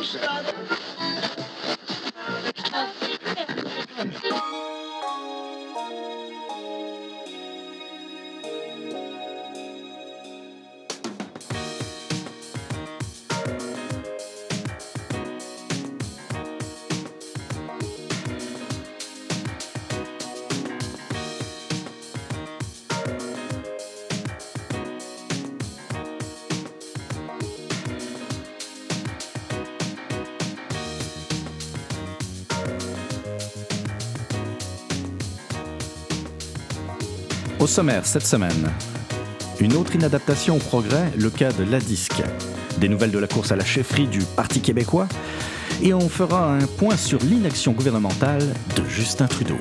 Au sommaire cette semaine, une autre inadaptation au progrès, le cas de la disque. Des nouvelles de la course à la chefferie du Parti québécois. Et on fera un point sur l'inaction gouvernementale de Justin Trudeau.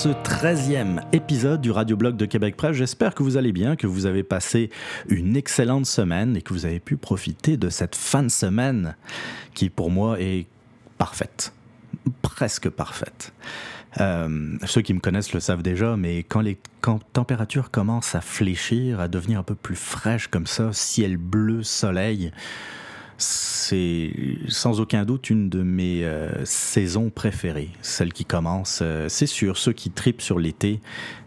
Ce 13e épisode du Radio-Blog de Québec Presse. J'espère que vous allez bien, que vous avez passé une excellente semaine et que vous avez pu profiter de cette fin de semaine qui pour moi est parfaite, presque parfaite. Euh, ceux qui me connaissent le savent déjà, mais quand les températures commencent à fléchir, à devenir un peu plus fraîches comme ça, ciel bleu, soleil, c'est sans aucun doute une de mes euh, saisons préférées, celle qui commence. Euh, c'est sûr, ceux qui tripent sur l'été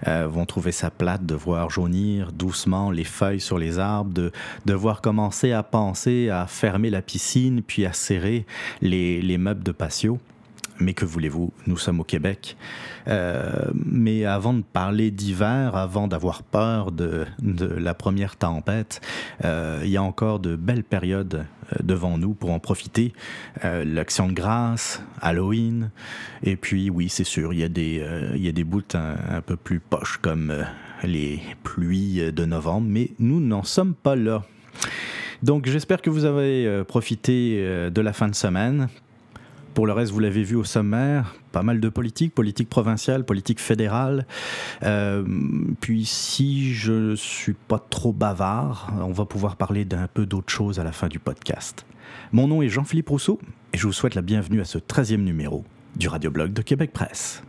euh, vont trouver ça plate de voir jaunir doucement les feuilles sur les arbres, de, de voir commencer à penser à fermer la piscine, puis à serrer les, les meubles de patio. Mais que voulez-vous, nous sommes au Québec. Euh, mais avant de parler d'hiver, avant d'avoir peur de, la première tempête, euh, il y a encore de belles périodes euh, devant nous pour en profiter. L'Action de grâce, Halloween, et puis oui, c'est sûr, il y a des, il des bouts un, peu plus poches comme les pluies de novembre, mais nous n'en sommes pas là. Donc j'espère que vous avez profité de la fin de semaine pour le reste, vous l'avez vu au sommaire, pas mal de politique, politique provinciale, politique fédérale. Euh, puis si je suis pas trop bavard, on va pouvoir parler d'un peu d'autre chose à la fin du podcast. Mon nom est Jean-Philippe Rousseau et je vous souhaite la bienvenue à ce 13e numéro du Radioblog de Québec Presse.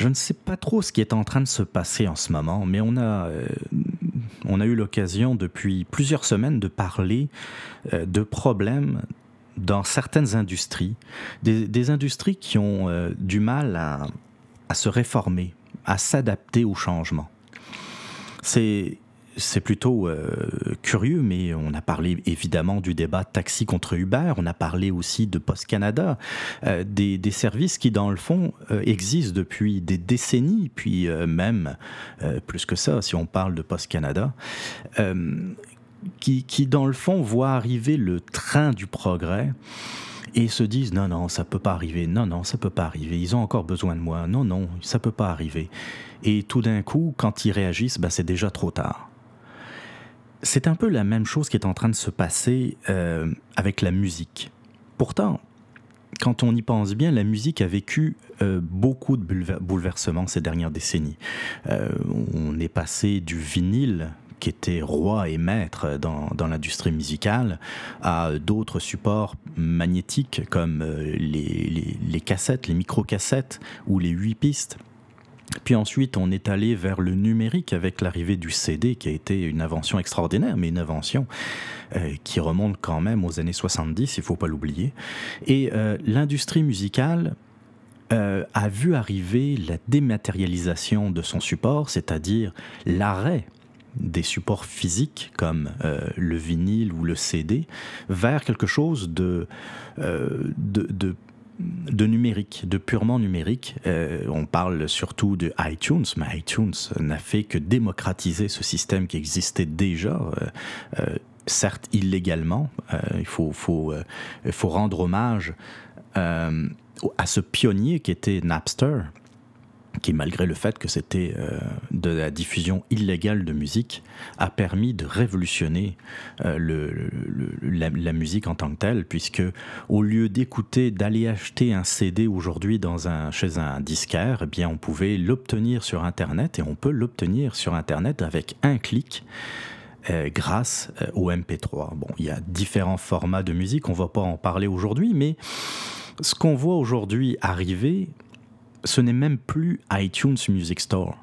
Je ne sais pas trop ce qui est en train de se passer en ce moment, mais on a, euh, on a eu l'occasion depuis plusieurs semaines de parler euh, de problèmes dans certaines industries, des, industries qui ont euh, du mal à, se réformer, à s'adapter au changement. C'est plutôt euh, curieux, mais on a parlé évidemment du débat taxi contre Uber, on a parlé aussi de Post Canada, euh, des, services qui dans le fond euh, existent depuis des décennies, puis même plus que ça, si on parle de Post Canada. Qui, qui, dans le fond, voient arriver le train du progrès et se disent non, non, ça peut pas arriver, non, non, ça peut pas arriver, ils ont encore besoin de moi, non, non, ça peut pas arriver. Et tout d'un coup, quand ils réagissent, ben, c'est déjà trop tard. C'est un peu la même chose qui est en train de se passer euh, avec la musique. Pourtant, quand on y pense bien, la musique a vécu euh, beaucoup de bouleversements ces dernières décennies. Euh, on est passé du vinyle qui était roi et maître dans, dans l'industrie musicale, à d'autres supports magnétiques comme les, les, les cassettes, les micro-cassettes ou les huit pistes. Puis ensuite, on est allé vers le numérique avec l'arrivée du CD, qui a été une invention extraordinaire, mais une invention euh, qui remonte quand même aux années 70, il ne faut pas l'oublier. Et euh, l'industrie musicale euh, a vu arriver la dématérialisation de son support, c'est-à-dire l'arrêt des supports physiques comme le vinyle ou le CD vers quelque chose de de numérique, de purement numérique. Euh, on parle surtout de iTunes, mais iTunes n'a fait que démocratiser ce système qui existait déjà, euh, euh, certes illégalement. il faut, faut, faut, rendre hommage à ce pionnier qui était Napster, qui malgré le fait que c'était euh, de la diffusion illégale de musique, a permis de révolutionner euh, la, musique en tant que telle, puisque au lieu d'écouter, d'aller acheter un CD aujourd'hui dans un, chez un disquaire, eh bien on pouvait l'obtenir sur Internet et on peut l'obtenir sur Internet avec un clic. Euh, grâce au MP3. Bon, il y a différents formats de musique, on ne va pas en parler aujourd'hui, mais ce qu'on voit aujourd'hui arriver, ce n'est même plus iTunes Music Store.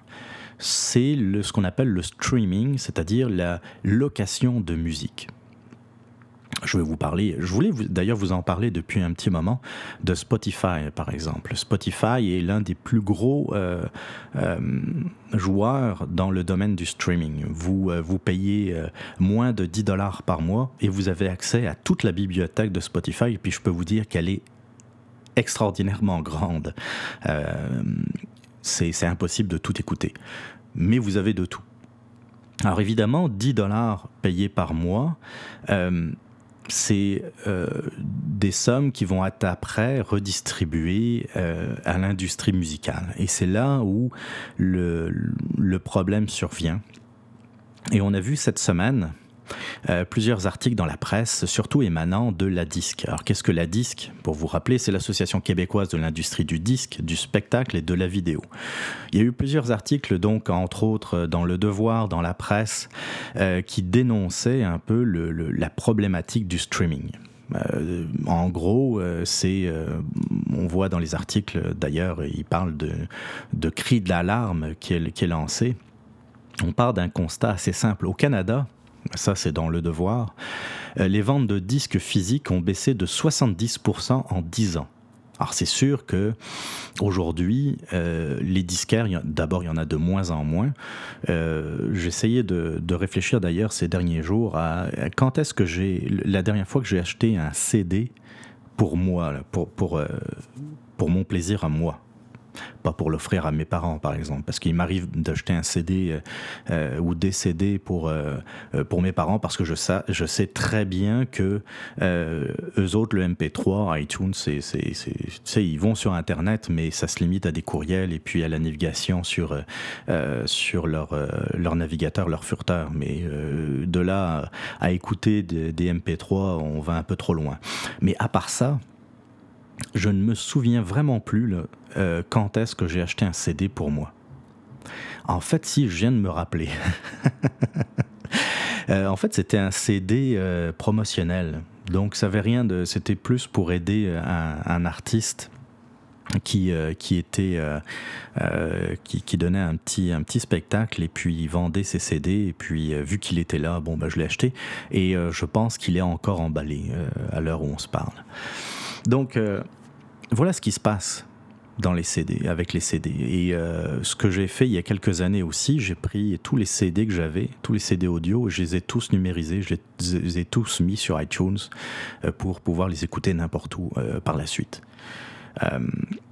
C'est ce qu'on appelle le streaming, c'est-à-dire la location de musique. Je vais vous parler, je voulais d'ailleurs vous en parler depuis un petit moment de Spotify par exemple. Spotify est l'un des plus gros euh, euh, joueurs dans le domaine du streaming. Vous, euh, vous payez moins de 10 dollars par mois et vous avez accès à toute la bibliothèque de Spotify. Et puis je peux vous dire qu'elle est extraordinairement grande. Euh, c'est impossible de tout écouter. Mais vous avez de tout. Alors évidemment, 10 dollars payés par mois, euh, c'est euh, des sommes qui vont être après redistribuées à l'industrie musicale. Et c'est là où le, le problème survient. Et on a vu cette semaine, euh, plusieurs articles dans la presse, surtout émanant de la disque. Alors qu'est-ce que la disque? Pour vous rappeler, c'est l'Association québécoise de l'industrie du disque, du spectacle et de la vidéo. Il y a eu plusieurs articles, donc entre autres dans Le Devoir, dans la presse, euh, qui dénonçaient un peu la problématique du streaming. Euh, en gros, c'est, on voit dans les articles d'ailleurs, il parle de, de cri d'alarme qui est lancé. On part d'un constat assez simple. Au Canada, ça c'est dans Le Devoir, euh, les ventes de disques physiques ont baissé de 70% en 10 ans. Alors c'est sûr que aujourd'hui, euh, les disquaires, d'abord il y en a de moins en moins. Euh, J'essayais de, réfléchir d'ailleurs ces derniers jours à, quand est-ce que j'ai la dernière fois que j'ai acheté un CD pour moi, pour, pour, pour mon plaisir à moi pas pour l'offrir à mes parents par exemple, parce qu'il m'arrive d'acheter un CD euh, euh, ou des CD pour, euh, pour mes parents parce que je, sais, je sais très bien que eux autres, le MP3, iTunes, c'est, c'est, ils vont sur Internet, mais ça se limite à des courriels et puis à la navigation sur, sur leur, leur navigateur, leur furteur. Mais de là à, écouter des MP3, on va un peu trop loin. Mais à part ça, je ne me souviens vraiment plus euh, quand est-ce que j'ai acheté un CD pour moi? En fait, si, je viens de me rappeler. Euh, en fait, c'était un CD euh, promotionnel. Donc, ça avait rien de. C'était plus pour aider un, artiste qui, qui était qui, donnait un petit un petit spectacle et puis vendait ses CD et puis vu qu'il était là bon bah je l'ai acheté et je pense qu'il est encore emballé à l'heure où on se parle donc voilà ce qui se passe dans les CD, avec les CD. Et euh, ce que j'ai fait il y a quelques années aussi, j'ai pris tous les CD que j'avais, tous les CD audio, je les ai tous numérisés, je les ai tous mis sur iTunes euh, pour pouvoir les écouter n'importe où euh, par la suite.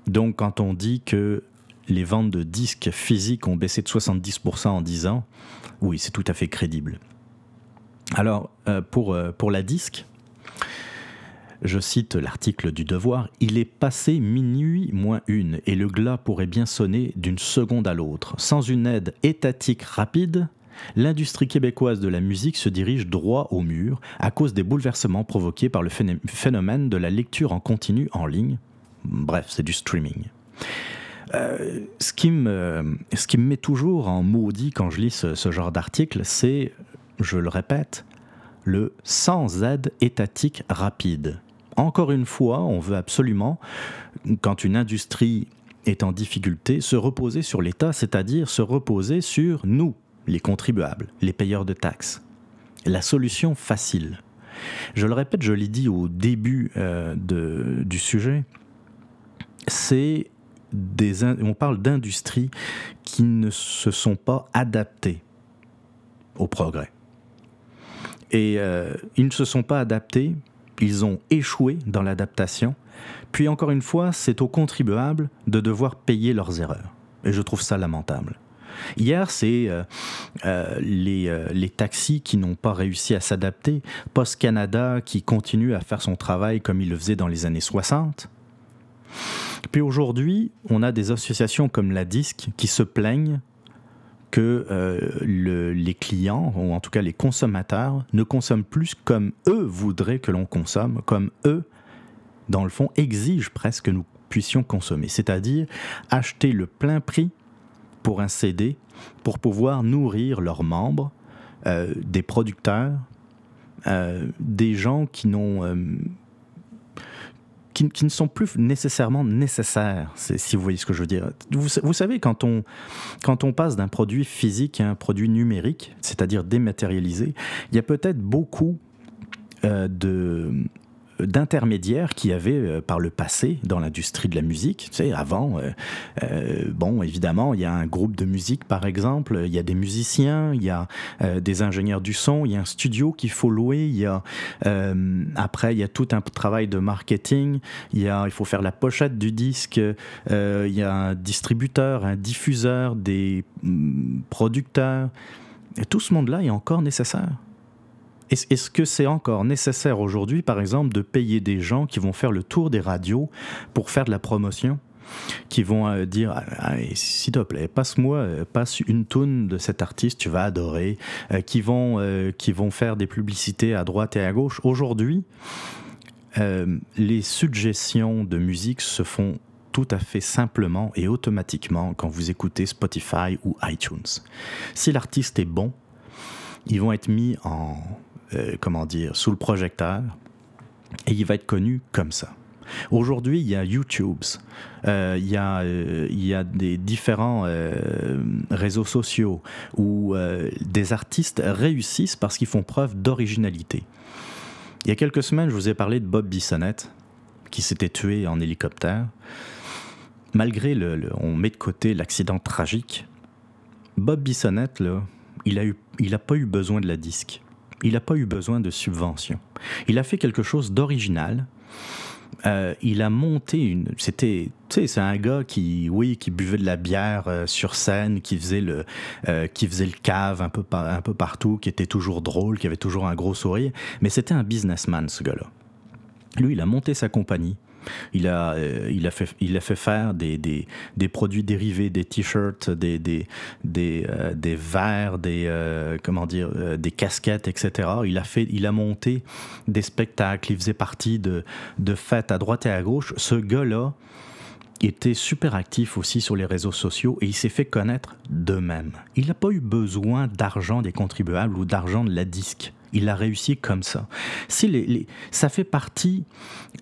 donc quand on dit que les ventes de disques physiques ont baissé de 70% en 10 ans, oui, c'est tout à fait crédible. Alors, pour, pour la disque, je cite l'article du Devoir, Il est passé minuit moins une et le glas pourrait bien sonner d'une seconde à l'autre. Sans une aide étatique rapide, l'industrie québécoise de la musique se dirige droit au mur à cause des bouleversements provoqués par le phénomène de la lecture en continu en ligne. Bref, c'est du streaming. Euh, ce, qui me, met toujours en maudit quand je lis ce genre d'article, c'est, je le répète, le sans aide étatique rapide. Encore une fois, on veut absolument, quand une industrie est en difficulté, se reposer sur l'État, c'est-à-dire se reposer sur nous, les contribuables, les payeurs de taxes. La solution facile. Je le répète, je l'ai dit au début euh, du sujet, c'est des, on parle d'industries qui ne se sont pas adaptées au progrès. Et euh, ils ne se sont pas adaptés ils ont échoué dans l'adaptation, puis encore une fois, c'est aux contribuables de devoir payer leurs erreurs. Et je trouve ça lamentable. Hier, c'est euh, euh, les, euh, les, taxis qui n'ont pas réussi à s'adapter, Post Canada qui continue à faire son travail comme il le faisait dans les années 60. Puis aujourd'hui, on a des associations comme la DISC qui se plaignent que euh, les clients, ou en tout cas les consommateurs, ne consomment plus comme eux voudraient que l'on consomme, comme eux, dans le fond, exigent presque que nous puissions consommer. C'est-à-dire acheter le plein prix pour un CD pour pouvoir nourrir leurs membres, euh, des producteurs, euh, des gens qui n'ont qui, ne sont plus nécessairement nécessaires, si vous voyez ce que je veux dire. Vous, savez, quand on, quand on passe d'un produit physique à un produit numérique, c'est-à-dire dématérialisé, il y a peut-être beaucoup euh, de d'intermédiaires qui avaient euh, par le passé dans l'industrie de la musique. Tu sais, avant, euh, euh, bon, évidemment, il y a un groupe de musique, par exemple, il y a des musiciens, il y a des ingénieurs du son, il y a un studio qu'il faut louer, il y a, après, il y a tout un travail de marketing, il, y a, il faut faire la pochette du disque, il y a un distributeur, un diffuseur, des mm, producteurs. Et tout ce monde-là est encore nécessaire. Est-ce que c'est encore nécessaire aujourd'hui, par exemple, de payer des gens qui vont faire le tour des radios pour faire de la promotion qui vont euh, dire ah, ah, s'il te plaît passe-moi euh, passe une toune de cet artiste tu vas adorer euh, qui vont qui vont faire des publicités à droite et à gauche. Aujourd'hui les suggestions de musique se font tout à fait simplement et automatiquement quand vous écoutez Spotify ou iTunes. Si l'artiste est bon ils vont être mis en euh, comment dire, sous le projecteur, et il va être connu comme ça. Aujourd'hui, il y a YouTube, euh, il, y a, euh, il y a des différents réseaux sociaux où des artistes réussissent parce qu'ils font preuve d'originalité. Il y a quelques semaines, je vous ai parlé de Bob Bissonnette, qui s'était tué en hélicoptère. Malgré le, on met de côté l'accident tragique, Bob Bissonnette, là, il a pas eu besoin de la disque il n'a pas eu besoin de subvention. Il a fait quelque chose d'original. Euh, il a monté une. C'était, tu sais, c'est un gars qui, oui, qui buvait de la bière euh, sur scène, qui faisait le, euh, qui faisait le cave un peu, un peu partout, qui était toujours drôle, qui avait toujours un gros sourire. Mais c'était un businessman, ce gars-là. Lui, il a monté sa compagnie. Il a, euh, il a, fait, il a fait faire des, des, des produits dérivés, des t-shirts, des, des, des, euh, des verres, des, euh, comment dire, des casquettes, etc. Il a, fait, il a monté des spectacles, il faisait partie de, de fêtes à droite et à gauche. Ce gars-là, était super actif aussi sur les réseaux sociaux et il s'est fait connaître de même. Il n'a pas eu besoin d'argent des contribuables ou d'argent de la disque. Il a réussi comme ça. Ça fait partie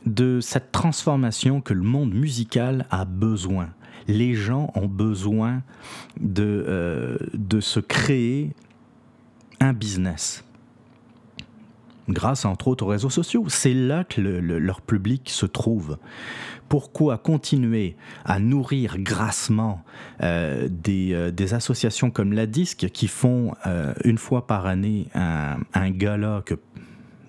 de cette transformation que le monde musical a besoin. Les gens ont besoin de, euh, de se créer un business grâce entre autres aux réseaux sociaux. C'est là que leur public se trouve. Pourquoi continuer à nourrir grassement euh, euh, des, associations comme la DISC qui font euh, une fois par année un, un gala que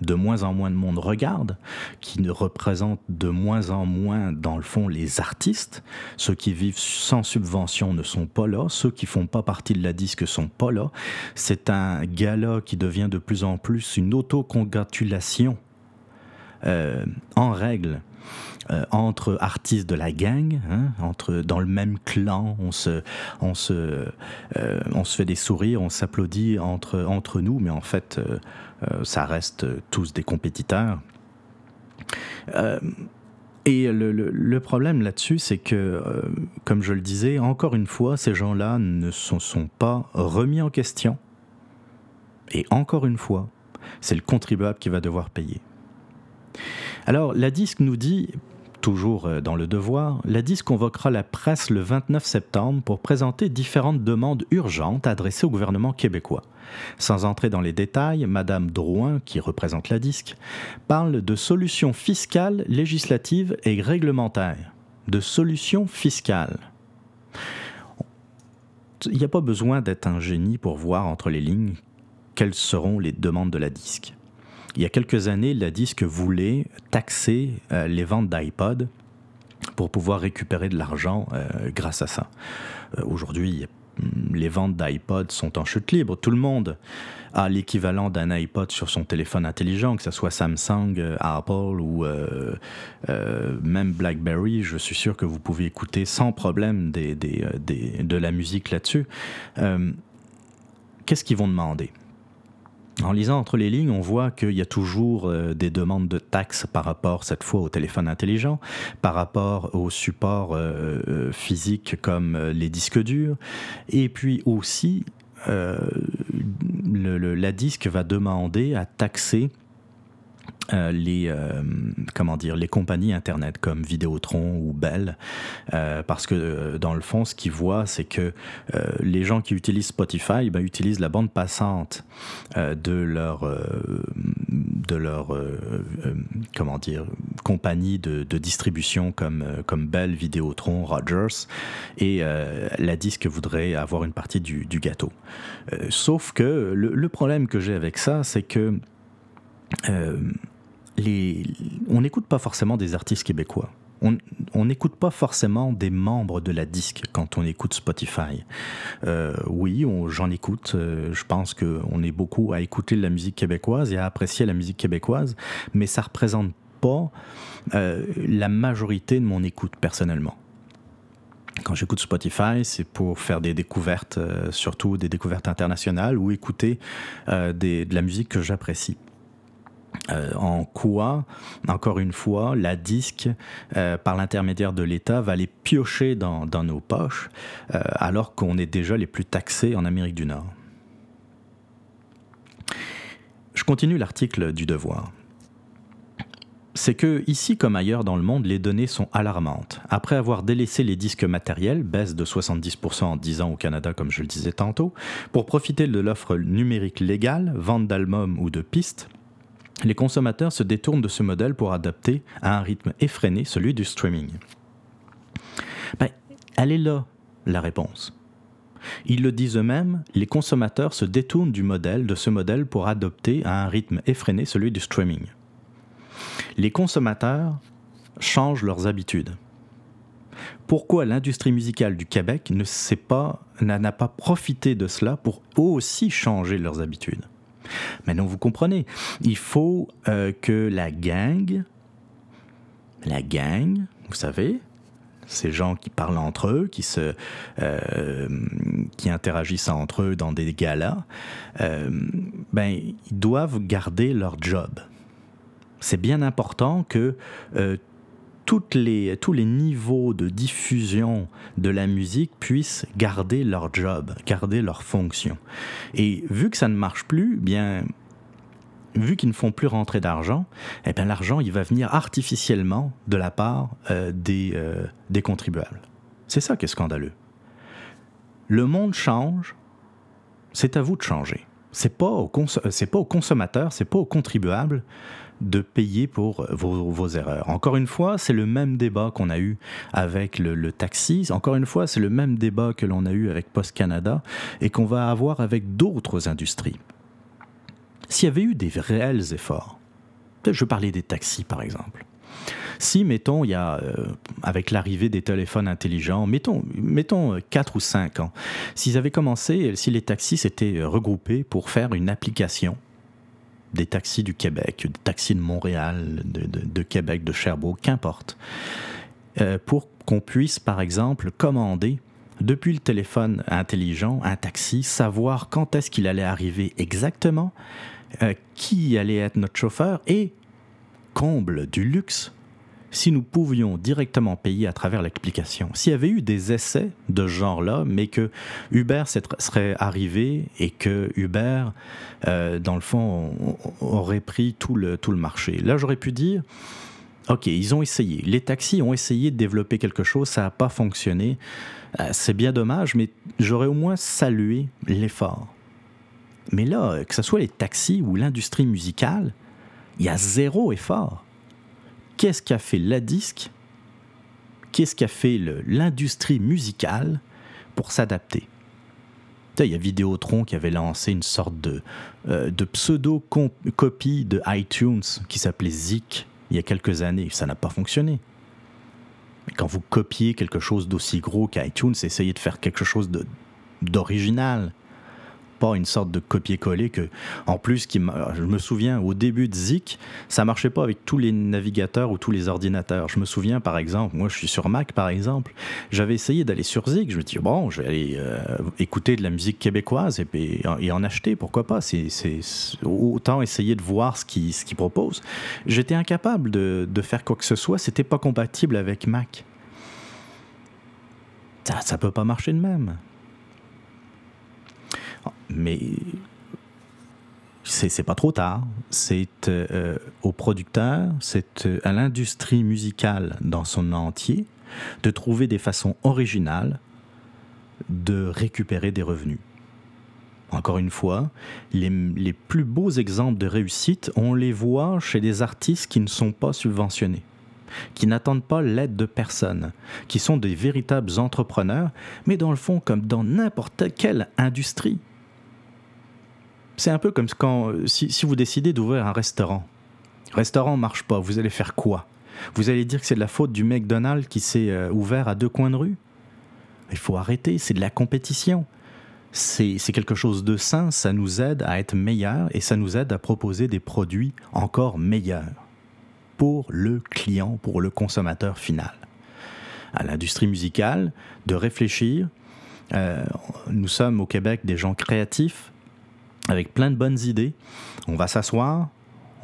de moins en moins de monde regarde, qui ne représente de moins en moins, dans le fond, les artistes. Ceux qui vivent sans subvention ne sont pas là, ceux qui font pas partie de la disque sont pas là. C'est un gala qui devient de plus en plus une autocongratulation euh, en règle. Euh, entre artistes de la gang, hein, entre dans le même clan, on se, on se, euh, on se fait des sourires, on s'applaudit entre entre nous, mais en fait, euh, ça reste tous des compétiteurs. Et le, problème là-dessus, c'est que, comme je le disais, encore une fois, ces gens-là ne se sont pas remis en question. Et encore une fois, c'est le contribuable qui va devoir payer. Alors, la disque nous dit, toujours euh, dans le devoir, la DIS convoquera la presse le 29 septembre pour présenter différentes demandes urgentes adressées au gouvernement québécois. Sans entrer dans les détails, Madame Drouin, qui représente la DISC, parle de solutions fiscales, législatives et réglementaires. De solutions fiscales. Il n'y a pas besoin d'être un génie pour voir entre les lignes quelles seront les demandes de la DISC. Il y a quelques années, la disque voulait taxer euh, les ventes d'iPod pour pouvoir récupérer de l'argent euh, grâce à ça. Euh, aujourd'hui, a les ventes d'iPod sont en chute libre. Tout le monde a l'équivalent d'un iPod sur son téléphone intelligent, que ce soit Samsung, Apple ou même BlackBerry. Je suis sûr que vous pouvez écouter sans problème de la musique là-dessus. Qu'est-ce qu'ils vont demander? En lisant entre les lignes, on voit qu'il y a toujours des demandes de taxes par rapport, cette fois, au téléphone intelligent, par rapport aux supports physiques comme les disques durs, et puis aussi euh, la disque va demander à taxer euh, les euh, comment dire les compagnies internet comme Vidéotron ou Bell parce que dans le fond ce qu'ils voient c'est que les gens qui utilisent Spotify ben, utilisent la bande passante de leur de leur comment dire compagnie de, distribution comme comme Bell Vidéotron Rogers et la disque voudrait avoir une partie du, gâteau. Sauf que le problème que j'ai avec ça c'est que les, on n'écoute pas forcément des artistes québécois. On n'écoute pas forcément des membres de la disque quand on écoute Spotify. Euh, oui, j'en écoute. Euh, je pense qu'on est beaucoup à écouter la musique québécoise et à apprécier la musique québécoise, mais ça représente pas euh, la majorité de mon écoute personnellement. Quand j'écoute Spotify, c'est pour faire des découvertes, surtout des découvertes internationales, ou écouter de la musique que j'apprécie. Euh, en quoi, encore une fois, la disque, euh, par l'intermédiaire de l'État, va les piocher dans, nos poches, euh, alors qu'on est déjà les plus taxés en Amérique du Nord. Je continue l'article du Devoir. C'est que, ici comme ailleurs dans le monde, les données sont alarmantes. Après avoir délaissé les disques matériels, baisse de 70% en 10 ans au Canada, comme je le disais tantôt, pour profiter de l'offre numérique légale, vente d'albums ou de pistes, les consommateurs se détournent de ce modèle pour adapter à un rythme effréné celui du streaming. Ben, elle est là, la réponse. Ils le disent eux-mêmes, les consommateurs se détournent du modèle, de ce modèle pour adopter à un rythme effréné celui du streaming. Les consommateurs changent leurs habitudes. Pourquoi l'industrie musicale du Québec ne pas, n'a pas profité de cela pour aussi changer leurs habitudes? Maintenant, vous comprenez, il faut euh, que la gang, la gang, vous savez, ces gens qui parlent entre eux, qui se, euh, qui interagissent entre eux dans des galas, euh, ben ils doivent garder leur job. C'est bien important que toutes les, tous les niveaux de diffusion de la musique puissent garder leur job, garder leur fonction. Et vu que ça ne marche plus, bien, vu qu'ils ne font plus rentrer d'argent, eh bien l'argent il va venir artificiellement de la part euh, des, euh, des contribuables. C'est ça qui est scandaleux. Le monde change, c'est à vous de changer. C'est pas au c'est pas consommateurs, c'est pas aux contribuables de payer pour vos, erreurs. Encore une fois, c'est le même débat qu'on a eu avec le, taxi. Encore une fois, c'est le même débat que l'on a eu avec Post Canada et qu'on va avoir avec d'autres industries. S'il y avait eu des réels efforts, je parlais des taxis par exemple. Si, mettons, il y a, euh, avec l'arrivée des téléphones intelligents, mettons, mettons 4 ou 5 ans, s'ils avaient commencé, si les taxis s'étaient regroupés pour faire une application des taxis du Québec, des taxis de Montréal, de, Québec, de Sherbrooke, qu'importe, euh, pour qu'on puisse, par exemple, commander depuis le téléphone intelligent un taxi, savoir quand est-ce qu'il allait arriver exactement, euh, qui allait être notre chauffeur et, comble du luxe, si nous pouvions directement payer à travers l'application. S'il y avait eu des essais de ce genre-là, mais que Uber serait arrivé et que Uber, euh, dans le fond, aurait pris tout le, tout le marché. Là, j'aurais pu dire, OK, ils ont essayé. Les taxis ont essayé de développer quelque chose, ça n'a pas fonctionné. Euh, c'est bien dommage, mais j'aurais au moins salué l'effort. Mais là, que ce soit les taxis ou l'industrie musicale, il y a zéro effort qu'est-ce qu'a fait la disque, qu'est-ce qu'a fait l'industrie musicale pour s'adapter? Il y a Vidéotron qui avait lancé une sorte de, euh, de pseudo-copie de iTunes qui s'appelait Zik il y a quelques années. Ça n'a pas fonctionné. quand vous copiez quelque chose d'aussi gros qu'iTunes, essayez de faire quelque chose d'original pas une sorte de copier-coller que, en plus, qui je me souviens au début de Zik, ça marchait pas avec tous les navigateurs ou tous les ordinateurs. Je me souviens, par exemple, moi je suis sur Mac, par exemple, j'avais essayé d'aller sur Zik, je me dis bon, je vais aller euh, écouter de la musique québécoise et, et en acheter, pourquoi pas C'est autant essayer de voir ce qu'ils ce proposent. J'étais incapable de, de faire quoi que ce soit, c'était pas compatible avec Mac. Ça, ça peut pas marcher de même. Mais c'est pas trop tard. C'est euh, au producteur, c'est euh, à l'industrie musicale dans son entier de trouver des façons originales de récupérer des revenus. Encore une fois, les, les, plus beaux exemples de réussite, on les voit chez des artistes qui ne sont pas subventionnés, qui n'attendent pas l'aide de personne, qui sont des véritables entrepreneurs, mais dans le fond, comme dans n'importe quelle industrie, c'est un peu comme quand, euh, si, vous décidez d'ouvrir un restaurant. Restaurant marche pas, vous allez faire quoi? Vous allez dire que c'est de la faute du McDonald's qui s'est euh, ouvert à deux coins de rue? Il faut arrêter, c'est de la compétition. C'est quelque chose de sain, ça nous aide à être meilleurs et ça nous aide à proposer des produits encore meilleurs pour le client, pour le consommateur final. À l'industrie musicale, de réfléchir. Euh, nous sommes au Québec des gens créatifs, avec plein de bonnes idées. On va s'asseoir,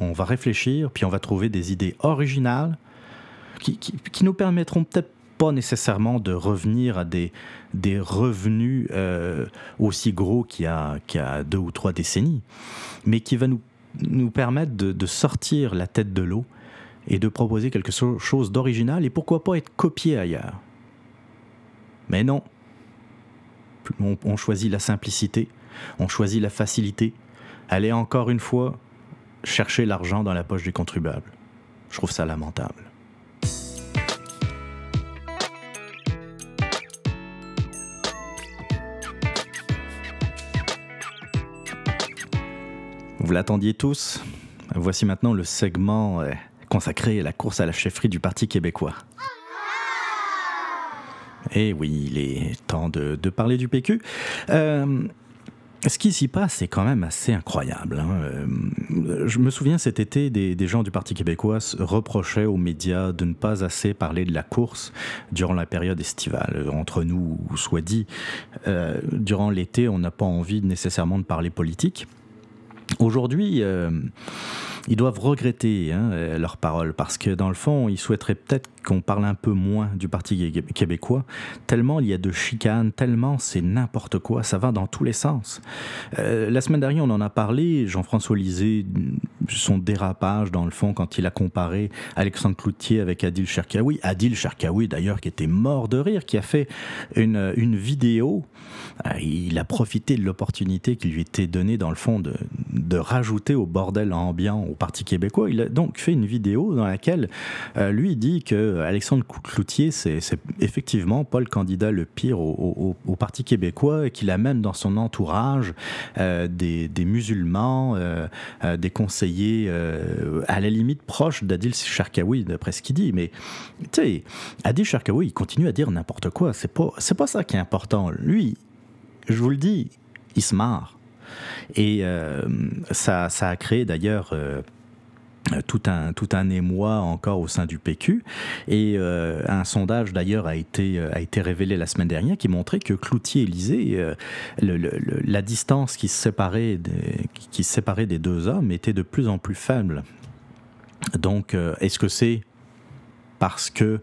on va réfléchir, puis on va trouver des idées originales qui, qui, nous permettront peut-être pas nécessairement de revenir à des, des revenus euh, aussi gros qu'il y, a, qu'il y a deux ou trois décennies, mais qui va nous, nous permettre de, de sortir la tête de l'eau et de proposer quelque chose d'original et pourquoi pas être copié ailleurs. Mais non, on choisit la simplicité, on choisit la facilité. Aller encore une fois chercher l'argent dans la poche du contribuable. Je trouve ça lamentable. Vous l'attendiez tous Voici maintenant le segment euh, consacré à la course à la chefferie du Parti québécois. Eh oui, il est temps de, parler du PQ. Euh, ce qui s'y passe, c'est quand même assez incroyable. Hein. Euh, je me souviens cet été, des, gens du Parti québécois reprochaient aux médias de ne pas assez parler de la course durant la période estivale. Entre nous, soit dit, euh, durant l'été, on n'a pas envie nécessairement de parler politique. Aujourd'hui, euh, ils doivent regretter hein, leurs paroles parce que dans le fond, ils souhaiteraient peut-être qu'on parle un peu moins du Parti québécois, tellement il y a de chicanes, tellement c'est n'importe quoi, ça va dans tous les sens. Euh, la semaine dernière, on en a parlé, Jean-François Lisée, son dérapage dans le fond quand il a comparé Alexandre Cloutier avec Adil Cherkaoui. Adil Cherkaoui d'ailleurs qui était mort de rire, qui a fait une, une vidéo, il a profité de l'opportunité qui lui était donnée dans le fond de, de rajouter au bordel ambiant au Parti québécois. Il a donc fait une vidéo dans laquelle euh, lui dit que Alexandre Cloutier, c'est effectivement pas le candidat le pire au, Parti québécois qu'il a même dans son entourage euh, des, musulmans, euh, des conseillers à la limite proches d'Adil Sharkawi, d'après ce qu'il dit. Mais tu sais, Adil Sharkawi, il continue à dire n'importe quoi. C'est pas, pas ça qui est important. Lui, je vous le dis, il se marre. Et euh, ça, ça, a créé d'ailleurs euh, tout un, tout un émoi encore au sein du PQ. Et euh, un sondage d'ailleurs a été, a été révélé la semaine dernière qui montrait que Cloutier-Élysée, la distance qui se, séparait des, qui séparait des deux hommes était de plus en plus faible. Donc, est-ce que c'est parce que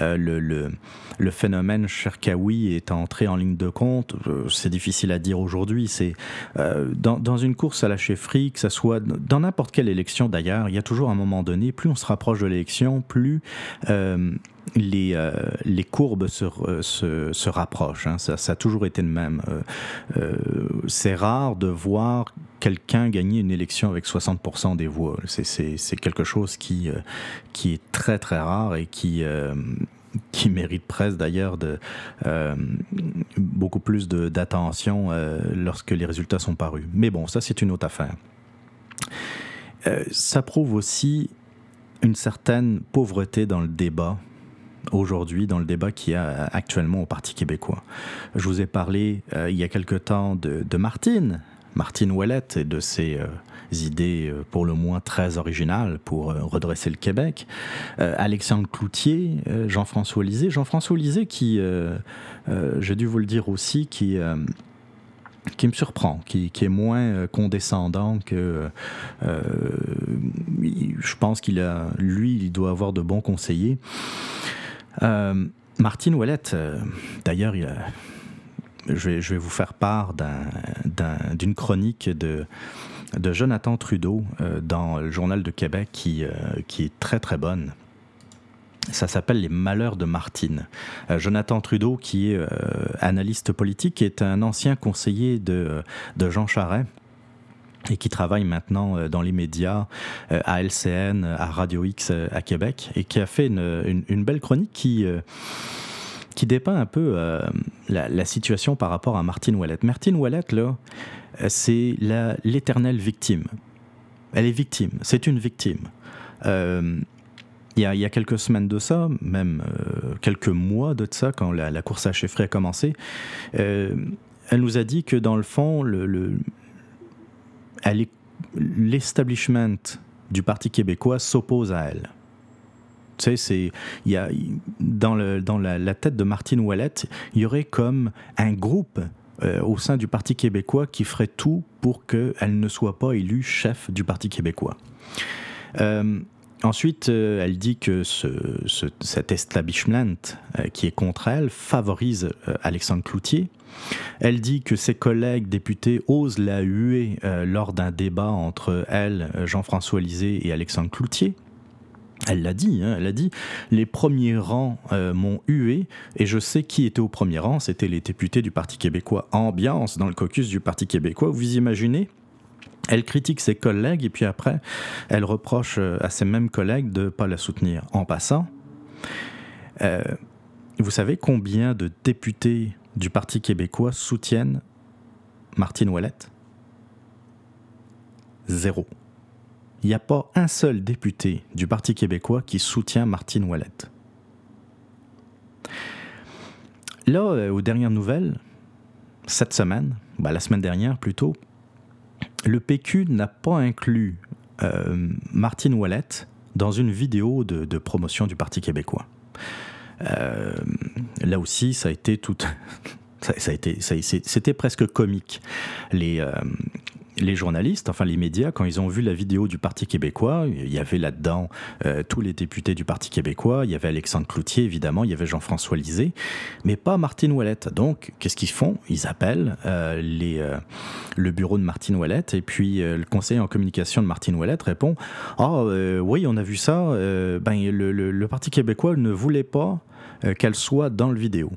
euh, le, le, phénomène Cherkaoui est entré en ligne de compte, euh, c'est difficile à dire aujourd'hui. C'est euh, dans, dans, une course à la chefferie, que ce soit dans n'importe quelle élection d'ailleurs, il y a toujours un moment donné, plus on se rapproche de l'élection, plus les, euh, les courbes se, se, se rapprochent. Hein. Ça, a toujours été le même. Euh, euh, c'est rare de voir quelqu'un gagner une élection avec 60% des voix. C'est quelque chose qui, qui est très très rare et qui qui mérite presque d'ailleurs beaucoup plus d'attention lorsque les résultats sont parus. Mais bon, ça c'est une autre affaire. ça prouve aussi une certaine pauvreté dans le débat aujourd'hui dans le débat qu'il y a actuellement au Parti québécois. Je vous ai parlé il y a quelque temps de, Martine, Martine Ouellette et de ses idées pour le moins très originales pour redresser le Québec. Alexandre Cloutier, Jean-François Lisée. Jean-François Lisée qui, j'ai dû vous le dire aussi, qui qui me surprend, qui, est moins euh, condescendant que. Euh, je pense qu'il a. Lui, il doit avoir de bons conseillers. Euh, Martine Ouellette, d'ailleurs, je vais, vous faire part d'une chronique de, Jonathan Trudeau dans le Journal de Québec qui, est très très bonne. Ça s'appelle Les Malheurs de Martine. Euh, Jonathan Trudeau, qui est euh, analyste politique, est un ancien conseiller de, de Jean Charest et qui travaille maintenant euh, dans les médias, à LCN, à Radio X à Québec, et qui a fait une, belle chronique qui, qui dépeint un peu la, situation par rapport à Martine Ouellette. Martine Ouellette, là, c'est l'éternelle victime. Elle est victime, c'est une victime il y, a, quelques semaines de ça, même euh, quelques mois de ça, quand la, course à chiffrer a commencé, euh, elle nous a dit que dans le fond, le, l'establishment du Parti québécois s'oppose à elle. Tu sais, c'est, y a, dans, le, dans la, tête de Martine Ouellette, il y aurait comme un groupe euh, au sein du Parti québécois qui ferait tout pour qu'elle ne soit pas élue chef du Parti québécois. Ensuite, euh, elle dit que ce, cet establishment euh, qui est contre elle favorise euh, Alexandre Cloutier. Elle dit que ses collègues députés osent la huer lors d'un débat entre elle, Jean-François Lisée et Alexandre Cloutier. Elle l'a dit, hein, elle a dit, les premiers rangs m'ont hué et je sais qui était au premier rang, c'était les députés du Parti québécois. Ambiance dans le caucus du Parti québécois, vous imaginez? Elle critique ses collègues et puis après, elle reproche euh, à ses mêmes collègues de ne pas la soutenir. En passant, euh, vous savez combien de députés du Parti québécois soutiennent Martine Ouellette? Zéro. Il n'y a pas un seul député du Parti québécois qui soutient Martine Ouellette. Là, euh, aux dernières nouvelles, cette semaine, bah, la semaine dernière plutôt, le PQ n'a pas inclus euh, Martine Ouellette dans une vidéo de, promotion du Parti québécois. Euh, là aussi, ça a été tout. C'était presque comique. Euh, les journalistes, enfin les médias, quand ils ont vu la vidéo du Parti québécois, il y avait là-dedans euh, tous les députés du Parti québécois, il y avait Alexandre Cloutier évidemment, il y avait Jean-François Lisée, mais pas Martine Ouellette. Donc, qu'est-ce qu'ils font? Ils appellent euh, euh, le bureau de Martine Ouellette et puis le conseiller en communication de Martine Ouellette répond Ah oui, on a vu ça, ben, le, le Parti québécois ne voulait pas qu'elle soit dans le vidéo.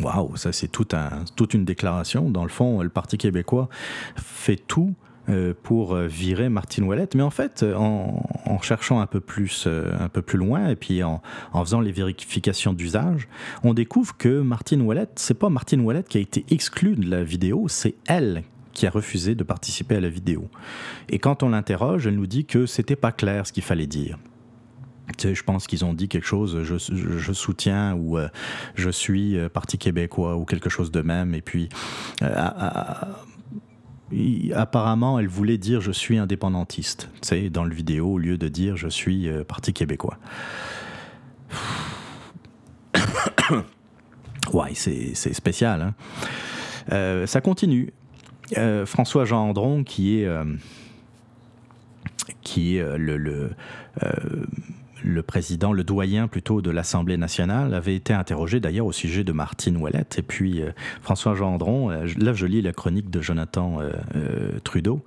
Waouh, ça c'est toute une déclaration. Dans le fond, le Parti québécois fait tout euh, pour euh, virer Martine Ouellette. Mais en fait, en, cherchant un peu plus, euh, un peu plus loin et puis en, faisant les vérifications d'usage, on découvre que Martine Ouellette, c'est pas Martine Ouellette qui a été exclue de la vidéo, c'est elle qui a refusé de participer à la vidéo. Et quand on l'interroge, elle nous dit que c'était pas clair ce qu'il fallait dire je pense qu'ils ont dit quelque chose, je, soutiens ou euh, je suis euh, Parti québécois ou quelque chose de même. Et puis, euh, apparemment, elle voulait dire je suis indépendantiste, sais, dans le vidéo, au lieu de dire je suis Parti québécois. ouais, c'est spécial. Hein. ça continue. François Gendron, qui est, qui est le, le le président, le doyen plutôt de l'Assemblée nationale, avait été interrogé d'ailleurs au sujet de Martine Ouellette. Et puis euh, François Gendron, euh, là je lis la chronique de Jonathan euh, Trudeau.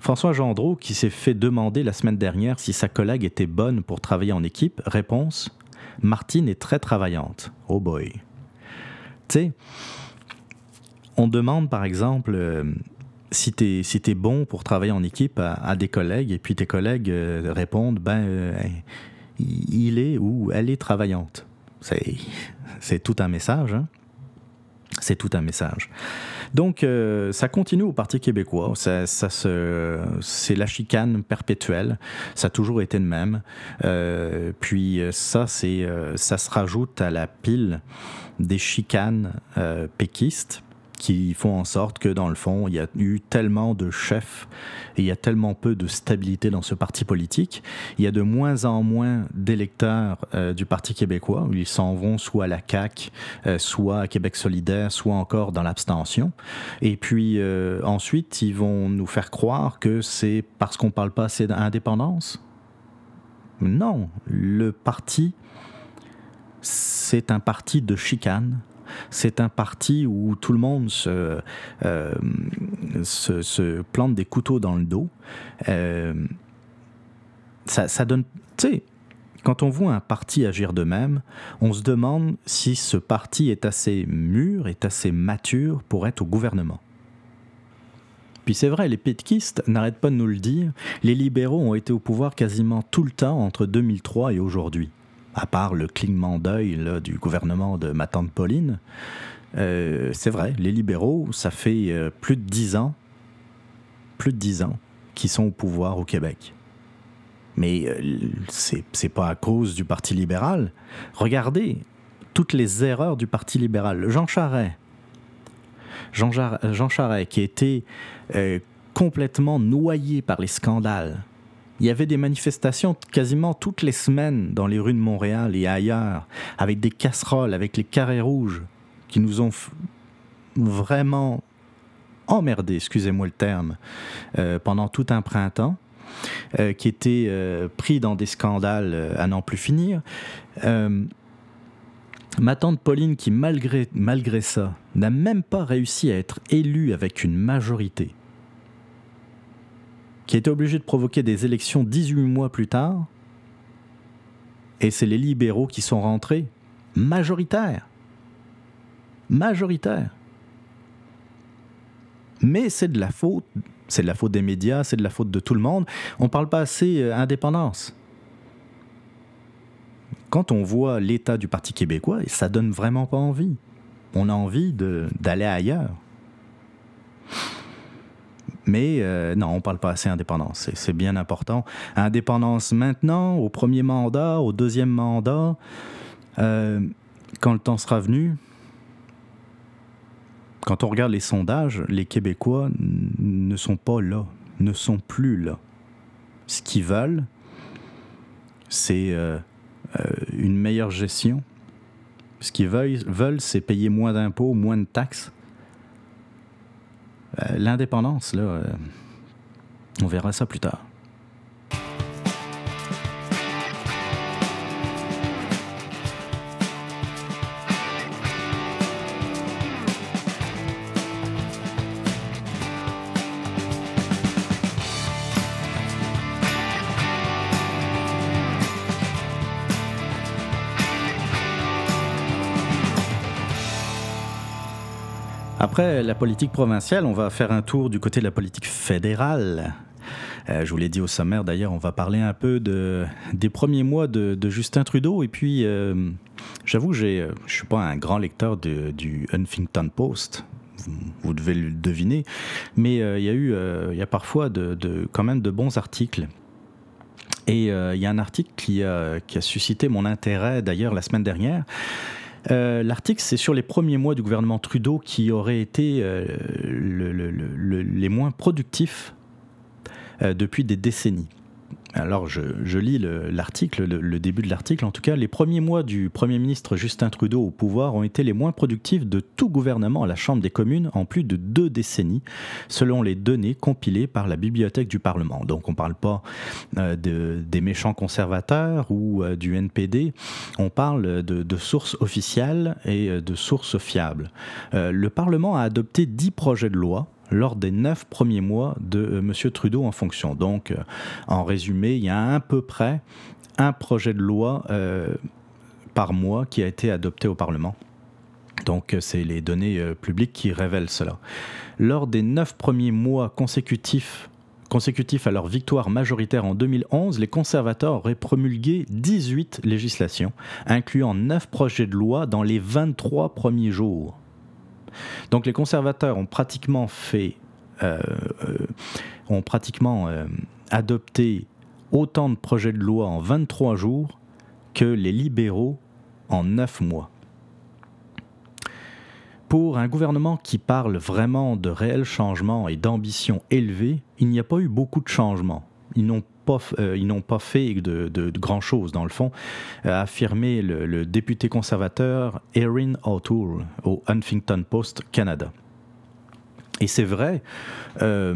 François Gendron, qui s'est fait demander la semaine dernière si sa collègue était bonne pour travailler en équipe, réponse Martine est très travaillante. Oh boy. Tu sais, on demande par exemple si tu es, bon pour travailler en équipe à, des collègues et puis tes collègues répondent ben il est ou elle est travaillante. C'est tout un message. Hein. C'est tout un message. Donc, euh, ça continue au Parti québécois. Ça, c'est la chicane perpétuelle. Ça a toujours été le même. Euh, puis ça, c'est, ça se rajoute à la pile des chicanes péquistes qui font en sorte que, dans le fond, il y a eu tellement de chefs il y a tellement peu de stabilité dans ce parti politique. Il y a de moins en moins d'électeurs euh, du Parti québécois. Ils s'en vont soit à la CAQ, euh, soit à Québec solidaire, soit encore dans l'abstention. Et puis euh, ensuite, ils vont nous faire croire que c'est parce qu'on ne parle pas assez d'indépendance. Non, le parti, c'est un parti de chicane c'est un parti où tout le monde se, euh, se, plante des couteaux dans le dos. Euh, ça, donne... Tu sais, quand on voit un parti agir de même, on se demande si ce parti est assez mûr, est assez mature pour être au gouvernement. Puis c'est vrai, les pétquistes n'arrêtent pas de nous le dire, les libéraux ont été au pouvoir quasiment tout le temps entre 2003 et aujourd'hui à part le clignement d'œil du gouvernement de ma tante Pauline, euh, c'est vrai, les libéraux, ça fait euh, plus de dix ans, plus de dix ans qu'ils sont au pouvoir au Québec. Mais euh, c'est pas à cause du Parti libéral. Regardez toutes les erreurs du Parti libéral. Jean Charest, Jean, Jean Charest qui était complètement noyé par les scandales il y avait des manifestations quasiment toutes les semaines dans les rues de Montréal et ailleurs, avec des casseroles, avec les carrés rouges, qui nous ont vraiment emmerdés, excusez-moi le terme, euh, pendant tout un printemps. Euh, qui étaient euh, pris dans des scandales à n'en plus finir. ma tante Pauline, qui malgré, malgré ça, n'a même pas réussi à être élue avec une majorité, qui a été obligé de provoquer des élections 18 mois plus tard. Et c'est les libéraux qui sont rentrés, majoritaires. Majoritaires. Mais c'est de la faute, c'est de la faute des médias, c'est de la faute de tout le monde. On ne parle pas assez euh, indépendance. Quand on voit l'état du Parti québécois, ça donne vraiment pas envie. On a envie d'aller ailleurs. Mais euh, non, on ne parle pas assez indépendance. C'est bien important. Indépendance maintenant, au premier mandat, au deuxième mandat, euh, quand le temps sera venu. Quand on regarde les sondages, les Québécois ne sont pas là, ne sont plus là. Ce qu'ils veulent, c'est euh, une meilleure gestion. Ce qu'ils veulent c'est payer moins d'impôts, moins de taxes l'indépendance, là, euh, on verra ça plus tard. Après la politique provinciale, on va faire un tour du côté de la politique fédérale. Euh, je vous l'ai dit au sommaire d'ailleurs, on va parler un peu de, des premiers mois de, Justin Trudeau. Et puis, euh, j'avoue, je ne suis pas un grand lecteur du Huffington Post. Vous, devez le deviner. Mais euh, il y a eu, il y a parfois quand même de bons articles. Et il y a un article qui a suscité mon intérêt d'ailleurs la semaine dernière. Euh, l'article, c'est sur les premiers mois du gouvernement Trudeau qui auraient été euh, les moins productifs euh, depuis des décennies. Alors je, lis l'article, le, début de l'article. En tout cas, les premiers mois du Premier ministre Justin Trudeau au pouvoir ont été les moins productifs de tout gouvernement à la Chambre des communes en plus de deux décennies, selon les données compilées par la Bibliothèque du Parlement. Donc on ne parle pas euh, de, des méchants conservateurs ou euh, du NPD, on parle de, sources officielles et euh, de sources fiables. le Parlement a adopté dix projets de loi lors des neuf premiers mois de euh, M. Trudeau en fonction. Donc, euh, en résumé, il y a à peu près un projet de loi euh, par mois qui a été adopté au Parlement. Donc, c'est les données publiques qui révèlent cela. Lors des neuf premiers mois consécutifs consécutifs à leur victoire majoritaire en 2011, les conservateurs auraient promulgué 18 législations, incluant 9 projets de loi dans les 23 premiers jours. Donc les conservateurs ont pratiquement fait, ont pratiquement adopté autant de projets de loi en 23 jours que les libéraux en 9 mois. Pour un gouvernement qui parle vraiment de réels changements et d'ambitions élevées, il n'y a pas eu beaucoup de changements. Ils n'ont pas, euh, ils n'ont pas fait de, de, grandes choses, dans le fond, a affirmé le, député conservateur Erin O'Toole au Huffington Post Canada. Et c'est vrai, euh,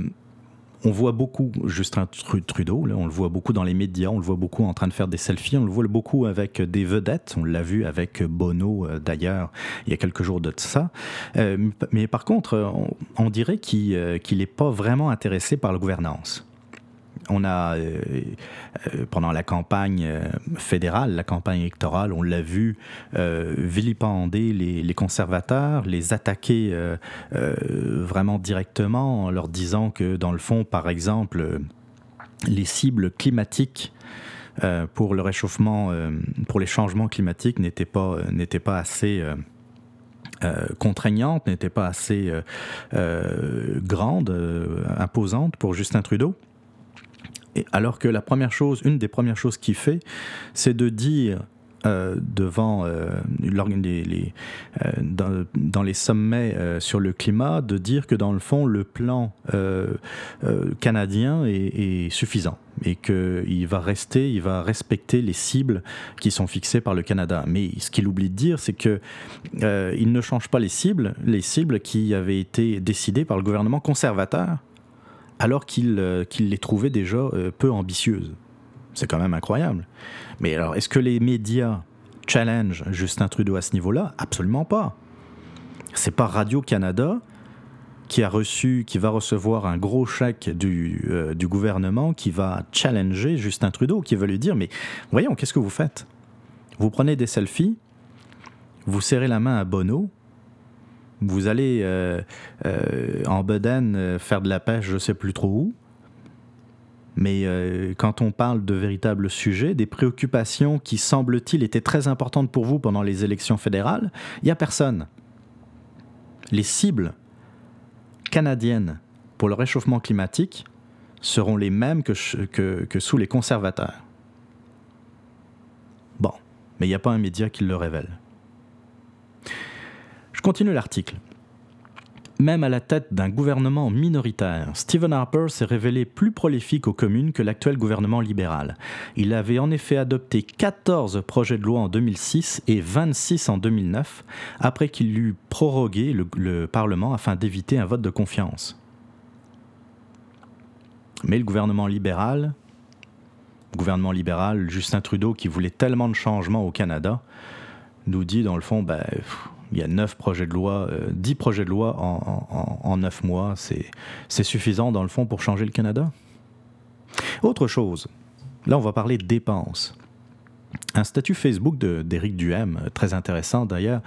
on voit beaucoup Justin Trudeau, on le voit beaucoup dans les médias, on le voit beaucoup en train de faire des selfies, on le voit beaucoup avec des vedettes, on l'a vu avec Bono euh, d'ailleurs il y a quelques jours de ça. Euh, mais par contre, on, dirait qu'il n'est euh, pas vraiment intéressé par la gouvernance on a, euh, euh, pendant la campagne euh, fédérale, la campagne électorale, on l'a vu vilipender les, conservateurs, les attaquer vraiment directement en leur disant que, dans le fond, par exemple, les cibles climatiques pour le réchauffement, pour les changements climatiques n'étaient pas, n'étaient pas assez... contraignantes, n'étaient pas assez grandes, imposantes pour Justin Trudeau alors que la première chose, une des premières choses qu'il fait, c'est de dire euh, devant euh, les, euh, dans, les sommets sur le climat, de dire que dans le fond, le plan canadien est, suffisant et qu'il va rester, il va respecter les cibles qui sont fixées par le Canada. Mais ce qu'il oublie de dire, c'est que il ne change pas les cibles, les cibles qui avaient été décidées par le gouvernement conservateur alors qu'il euh, les trouvait déjà euh, peu ambitieuses. C'est quand même incroyable. Mais alors, est-ce que les médias challenge Justin Trudeau à ce niveau-là? Absolument pas. C'est pas Radio-Canada qui a reçu, qui va recevoir un gros chèque du, euh, du gouvernement qui va challenger Justin Trudeau, qui va lui dire Mais voyons, qu'est-ce que vous faites? Vous prenez des selfies, vous serrez la main à Bono, vous allez euh, euh, en bedaine euh, faire de la pêche, je sais plus trop où. Mais quand on parle de véritables sujets, des préoccupations qui, semble-t-il, étaient très importantes pour vous pendant les élections fédérales, il n'y a personne. Les cibles canadiennes pour le réchauffement climatique seront les mêmes que sous les conservateurs. Bon, mais il n'y a pas un média qui le révèle. Continue l'article. Même à la tête d'un gouvernement minoritaire, Stephen Harper s'est révélé plus prolifique aux communes que l'actuel gouvernement libéral. Il avait en effet adopté 14 projets de loi en 2006 et 26 en 2009, après qu'il eut prorogué le, le Parlement afin d'éviter un vote de confiance. Mais le gouvernement libéral, gouvernement libéral, Justin Trudeau, qui voulait tellement de changements au Canada, nous dit dans le fond, ben, il y a 9 projets de loi, 10 euh, projets de loi en, en, 9 mois. C'est suffisant, dans le fond, pour changer le Canada? Autre chose, là, on va parler de dépenses. Un statut Facebook d'Éric Duhem, très intéressant d'ailleurs,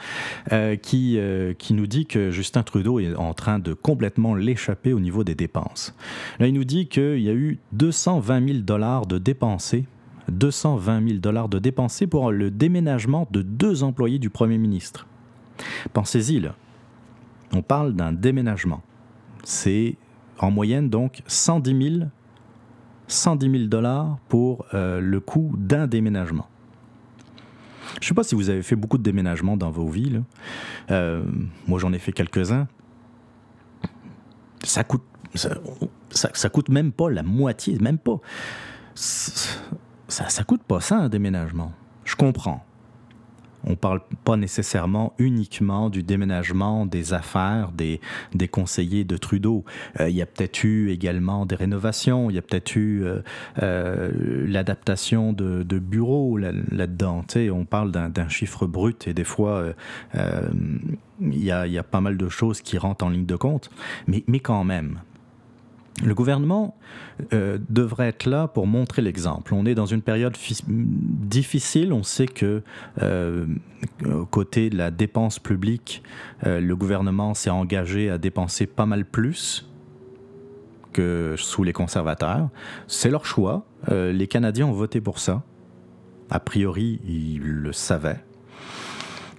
euh, qui, euh, qui nous dit que Justin Trudeau est en train de complètement l'échapper au niveau des dépenses. Là, il nous dit qu'il y a eu 220 000 dollars de dépensés 220 000 dollars de dépensés pour le déménagement de deux employés du Premier ministre. Pensez-y, là. On parle d'un déménagement. C'est en moyenne donc 110 000 110 dollars pour euh, le coût d'un déménagement. Je ne sais pas si vous avez fait beaucoup de déménagements dans vos vies. Euh, moi, j'en ai fait quelques-uns. Ça coûte, ça, coûte même pas la moitié, même pas. Ça, ça coûte pas ça un déménagement. Je comprends. On ne parle pas nécessairement uniquement du déménagement des affaires des, des conseillers de Trudeau. Euh, il y a peut-être eu également des rénovations, il y a peut-être eu euh, euh, l'adaptation de, bureaux là-dedans. on parle d'un chiffre brut et des fois, il y, a, pas mal de choses qui rentrent en ligne de compte. Mais quand même, le gouvernement euh, devrait être là pour montrer l'exemple. On est dans une période difficile. On sait que euh, côté de la dépense publique, euh, le gouvernement s'est engagé à dépenser pas mal plus que sous les conservateurs. C'est leur choix. les Canadiens ont voté pour ça. A priori, ils le savaient.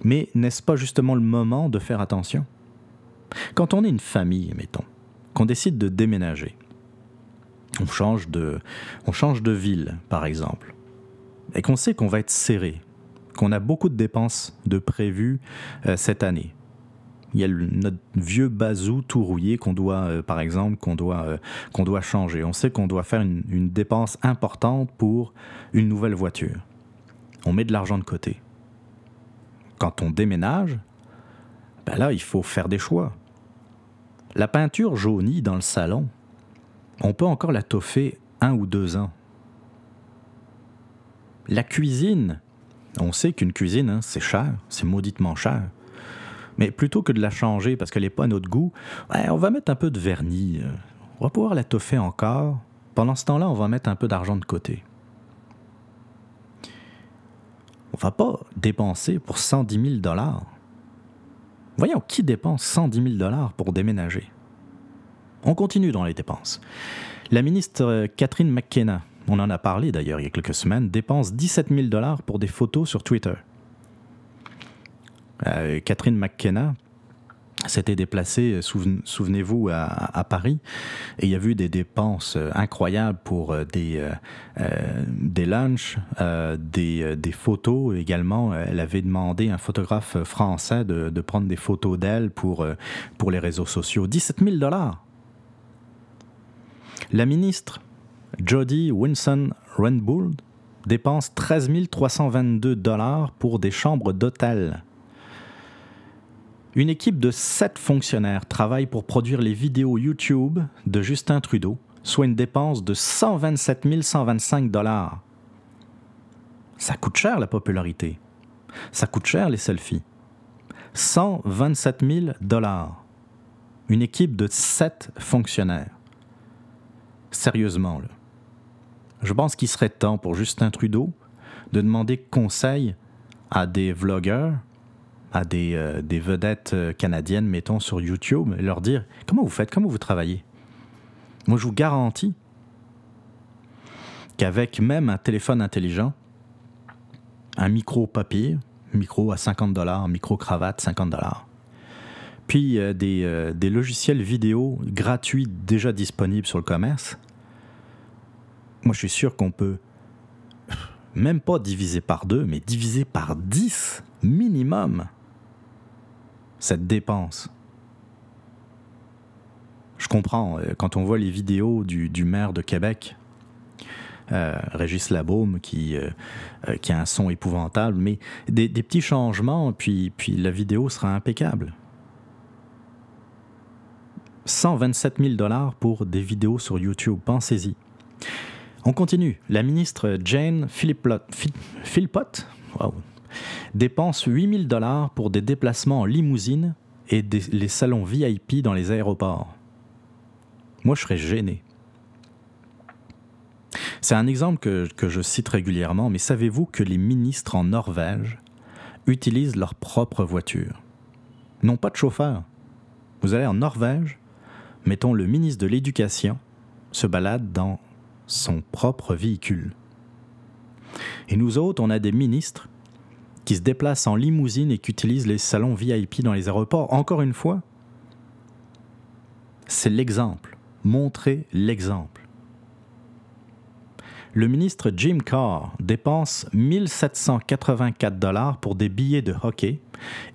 Mais n'est-ce pas justement le moment de faire attention? Quand on est une famille, mettons, qu'on décide de déménager, on change de, ville, par exemple, et qu'on sait qu'on va être serré, qu'on a beaucoup de dépenses de prévues euh, cette année. Il y a notre vieux bazou tout rouillé qu'on doit, euh, par exemple, qu'on doit, euh, qu'on doit changer. On sait qu'on doit faire une, une dépense importante pour une nouvelle voiture. On met de l'argent de côté. Quand on déménage, ben là, il faut faire des choix. La peinture jaunie dans le salon, on peut encore la toffer un ou deux ans. La cuisine, on sait qu'une cuisine, hein, c'est cher, c'est mauditement cher. Mais plutôt que de la changer parce qu'elle n'est pas à notre goût, on va mettre un peu de vernis. Euh, on va pouvoir la toffer encore. Pendant ce temps-là, on va mettre un peu d'argent de côté. On va pas dépenser pour 110 000 dollars. Voyons, qui dépense 110 000 dollars pour déménager? On continue dans les dépenses. La ministre euh, Catherine McKenna, on en a parlé d'ailleurs il y a quelques semaines, dépense 17 000 dollars pour des photos sur Twitter. Euh, Catherine McKenna s'était déplacée, souvenez-vous, à, Paris, et il y a eu des dépenses euh, incroyables pour euh, des, des lunchs, des, des, photos également. Elle avait demandé à un photographe français de, de prendre des photos d'elle pour, pour les réseaux sociaux. 17 000 dollars. La ministre Jody Winson Renbould dépense 13 322 dollars pour des chambres d'hôtel. Une équipe de 7 fonctionnaires travaille pour produire les vidéos YouTube de Justin Trudeau, soit une dépense de 127 125 dollars. Ça coûte cher la popularité. Ça coûte cher les selfies. 127 000 dollars. Une équipe de 7 fonctionnaires. Sérieusement. Je pense qu'il serait temps pour Justin Trudeau de demander conseil à des vlogueurs, à des, euh, vedettes euh, canadiennes, mettons, sur YouTube, et leur dire comment vous faites, comment vous travaillez? Moi, je vous garantis qu'avec même un téléphone intelligent, un micro papier, micro à 50 dollars, micro cravate 50 dollars, puis euh, des, des logiciels vidéo gratuits déjà disponibles sur le commerce, moi je suis sûr qu'on peut même pas diviser par deux, mais diviser par dix minimum cette dépense. Je comprends, euh, quand on voit les vidéos du, maire de Québec, euh, Régis Labaume, qui, euh, qui a un son épouvantable, mais des, petits changements, puis, la vidéo sera impeccable. 127 000 dollars pour des vidéos sur YouTube, pensez-y. On continue. La ministre Jane Philpott, dépense 8000 dollars pour des déplacements en limousine et les salons VIP dans les aéroports. Moi, je serais gêné. C'est un exemple que, que, je cite régulièrement, mais savez-vous que les ministres en Norvège utilisent leur propre voiture? Non pas de chauffeur. Vous allez en Norvège, mettons le ministre de l'Éducation se balade dans son propre véhicule. Et nous autres, on a des ministres qui se déplacent en limousine et qui utilisent les salons VIP dans les aéroports. Encore une fois, c'est l'exemple. Montrer l'exemple. Le ministre Jim Carr dépense 1784 dollars pour des billets de hockey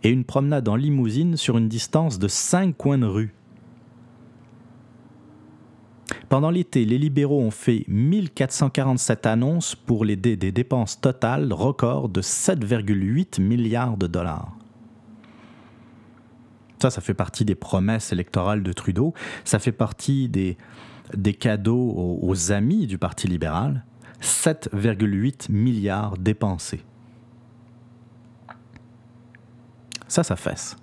et une promenade en limousine sur une distance de 5 coins de rue. Pendant l'été, les libéraux ont fait 1447 annonces pour les des dépenses totales record de 7,8 milliards de dollars. Ça, ça fait partie des promesses électorales de Trudeau. Ça fait partie des, des cadeaux aux, aux amis du Parti libéral. 7,8 milliards dépensés. Ça, ça fesse.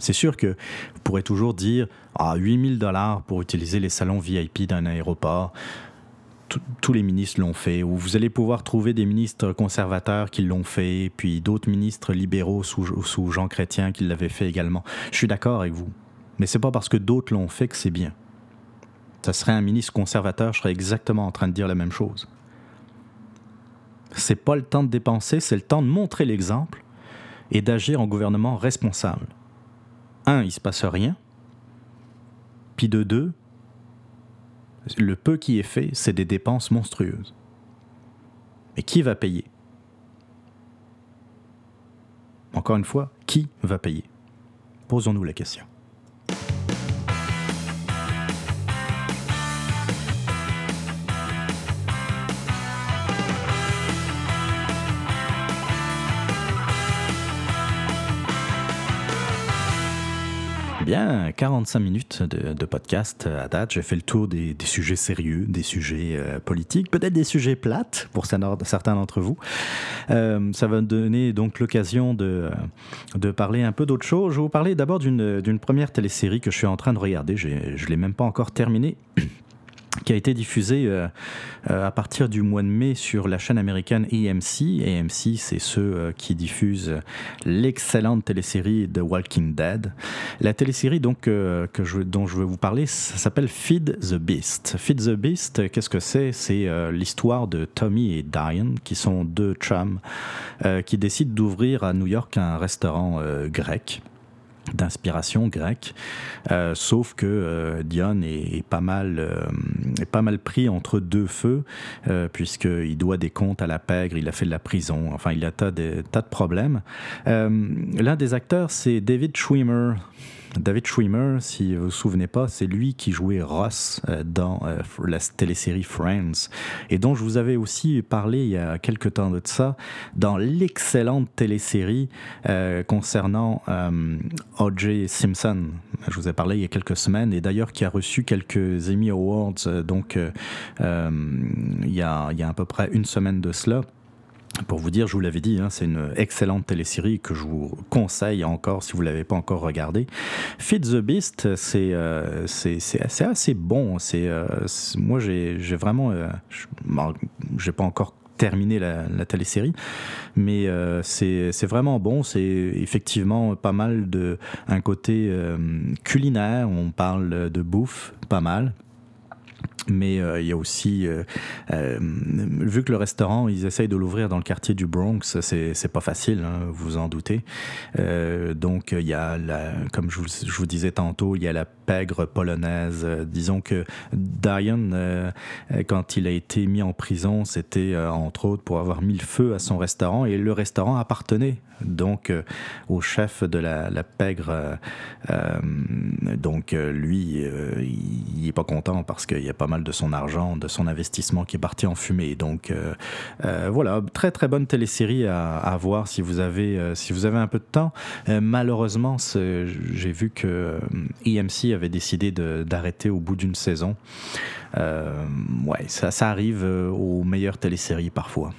C'est sûr que vous pourrez toujours dire ah, 8000 dollars pour utiliser les salons VIP d'un aéroport. Tous les ministres l'ont fait, ou vous allez pouvoir trouver des ministres conservateurs qui l'ont fait, puis d'autres ministres libéraux sous, sous Jean Chrétien qui l'avaient fait également. Je suis d'accord avec vous, mais c'est pas parce que d'autres l'ont fait que c'est bien. Ça serait un ministre conservateur, je serais exactement en train de dire la même chose. C'est pas le temps de dépenser, c'est le temps de montrer l'exemple et d'agir en gouvernement responsable un, il se passe rien. Puis de deux, le peu qui est fait, c'est des dépenses monstrueuses. Mais qui va payer? Encore une fois, qui va payer? Posons-nous la question. Bien, 45 minutes de, podcast à date. J'ai fait le tour des, sujets sérieux, des sujets euh, politiques, peut-être des sujets plates pour certains d'entre vous. Euh, ça va me donner donc l'occasion de, de parler un peu d'autre chose. Je vais vous parler d'abord d'une première télésérie que je suis en train de regarder. Je ne l'ai même pas encore terminée qui a été diffusé euh, euh, à partir du mois de mai sur la chaîne américaine AMC. AMC, c'est ceux euh, qui diffusent l'excellente télésérie The Walking Dead. La télésérie donc que je, dont je vais vous parler, s'appelle Feed the Beast. Feed the Beast, qu'est-ce que c'est? C'est l'histoire de Tommy et Diane, qui sont deux chums qui décident d'ouvrir à New York un restaurant grec d'inspiration grecque, euh, sauf que euh, Dion est, pas mal, euh, est pas mal pris entre deux feux, puisqu'il doit des comptes à la pègre, il a fait de la prison, enfin il a tas de, tas de problèmes. L'un des acteurs, c'est David Schwimmer, David Schwimmer, si vous vous souvenez pas, c'est lui qui jouait Ross euh, dans euh, la télésérie Friends et dont je vous avais aussi parlé il y a quelques temps de ça dans l'excellente télésérie euh, concernant O.J. Simpson. Je vous ai parlé il y a quelques semaines et d'ailleurs qui a reçu quelques Emmy Awards donc il y, a, il y a à peu près une semaine de cela. Pour vous dire, je vous l'avais dit, hein, c'est une excellente télésérie que je vous conseille encore si vous ne l'avez pas encore regardée. Feed the Beast, c'est euh, assez bon. C'est euh, moi, j'ai vraiment. Euh, j'ai pas encore terminé la, télésérie, mais euh, c'est vraiment bon. C'est effectivement pas mal de un côté culinaire. On parle de bouffe, pas mal. Mais euh, il y a aussi, euh, euh, vu que le restaurant, ils essayent de l'ouvrir dans le quartier du Bronx, c'est pas facile, hein, vous en doutez. donc il y a, la, comme je vous, je vous, disais tantôt, il y a la pègre polonaise. disons que Diane, quand il a été mis en prison, c'était entre autres pour avoir mis le feu à son restaurant et le restaurant appartenait donc au chef de la, pègre. donc lui, il n'est pas content parce qu'il y a pas mal de son argent, de son investissement qui est parti en fumée. Donc euh, euh, voilà, très très bonne télésérie à, à voir si vous avez euh, si vous avez un peu de temps. malheureusement, j'ai vu que EMC avait décidé d'arrêter au bout d'une saison. ouais, ça, ça arrive aux meilleures téléséries parfois.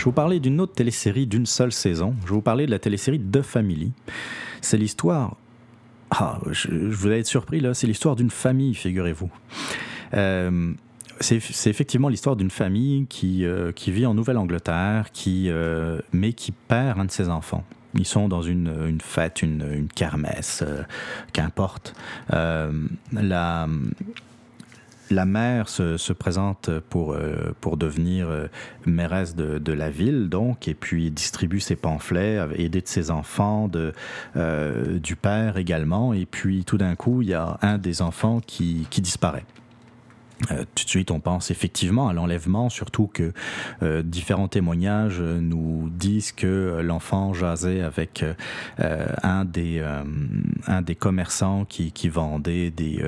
Je vais vous parler d'une autre télésérie d'une seule saison. Je vais vous parler de la télésérie The Family. C'est l'histoire. Ah, je, vous allez être surpris là, c'est l'histoire d'une famille, figurez-vous. Euh, c'est effectivement l'histoire d'une famille qui, euh, vit en Nouvelle-Angleterre, qui, euh, mais qui perd un de ses enfants. Ils sont dans une, une fête, une, une kermesse, qu'importe. la, la mère se, présente pour, euh, devenir euh, mairesse de, la ville, donc, et puis distribue ses pamphlets, aider de ses enfants, euh, du père également, et puis tout d'un coup, il y a un des enfants qui disparaît. Euh, tout de suite, on pense effectivement à l'enlèvement, surtout que euh, différents témoignages nous disent que l'enfant jasait avec euh, un, des, commerçants qui, vendait des,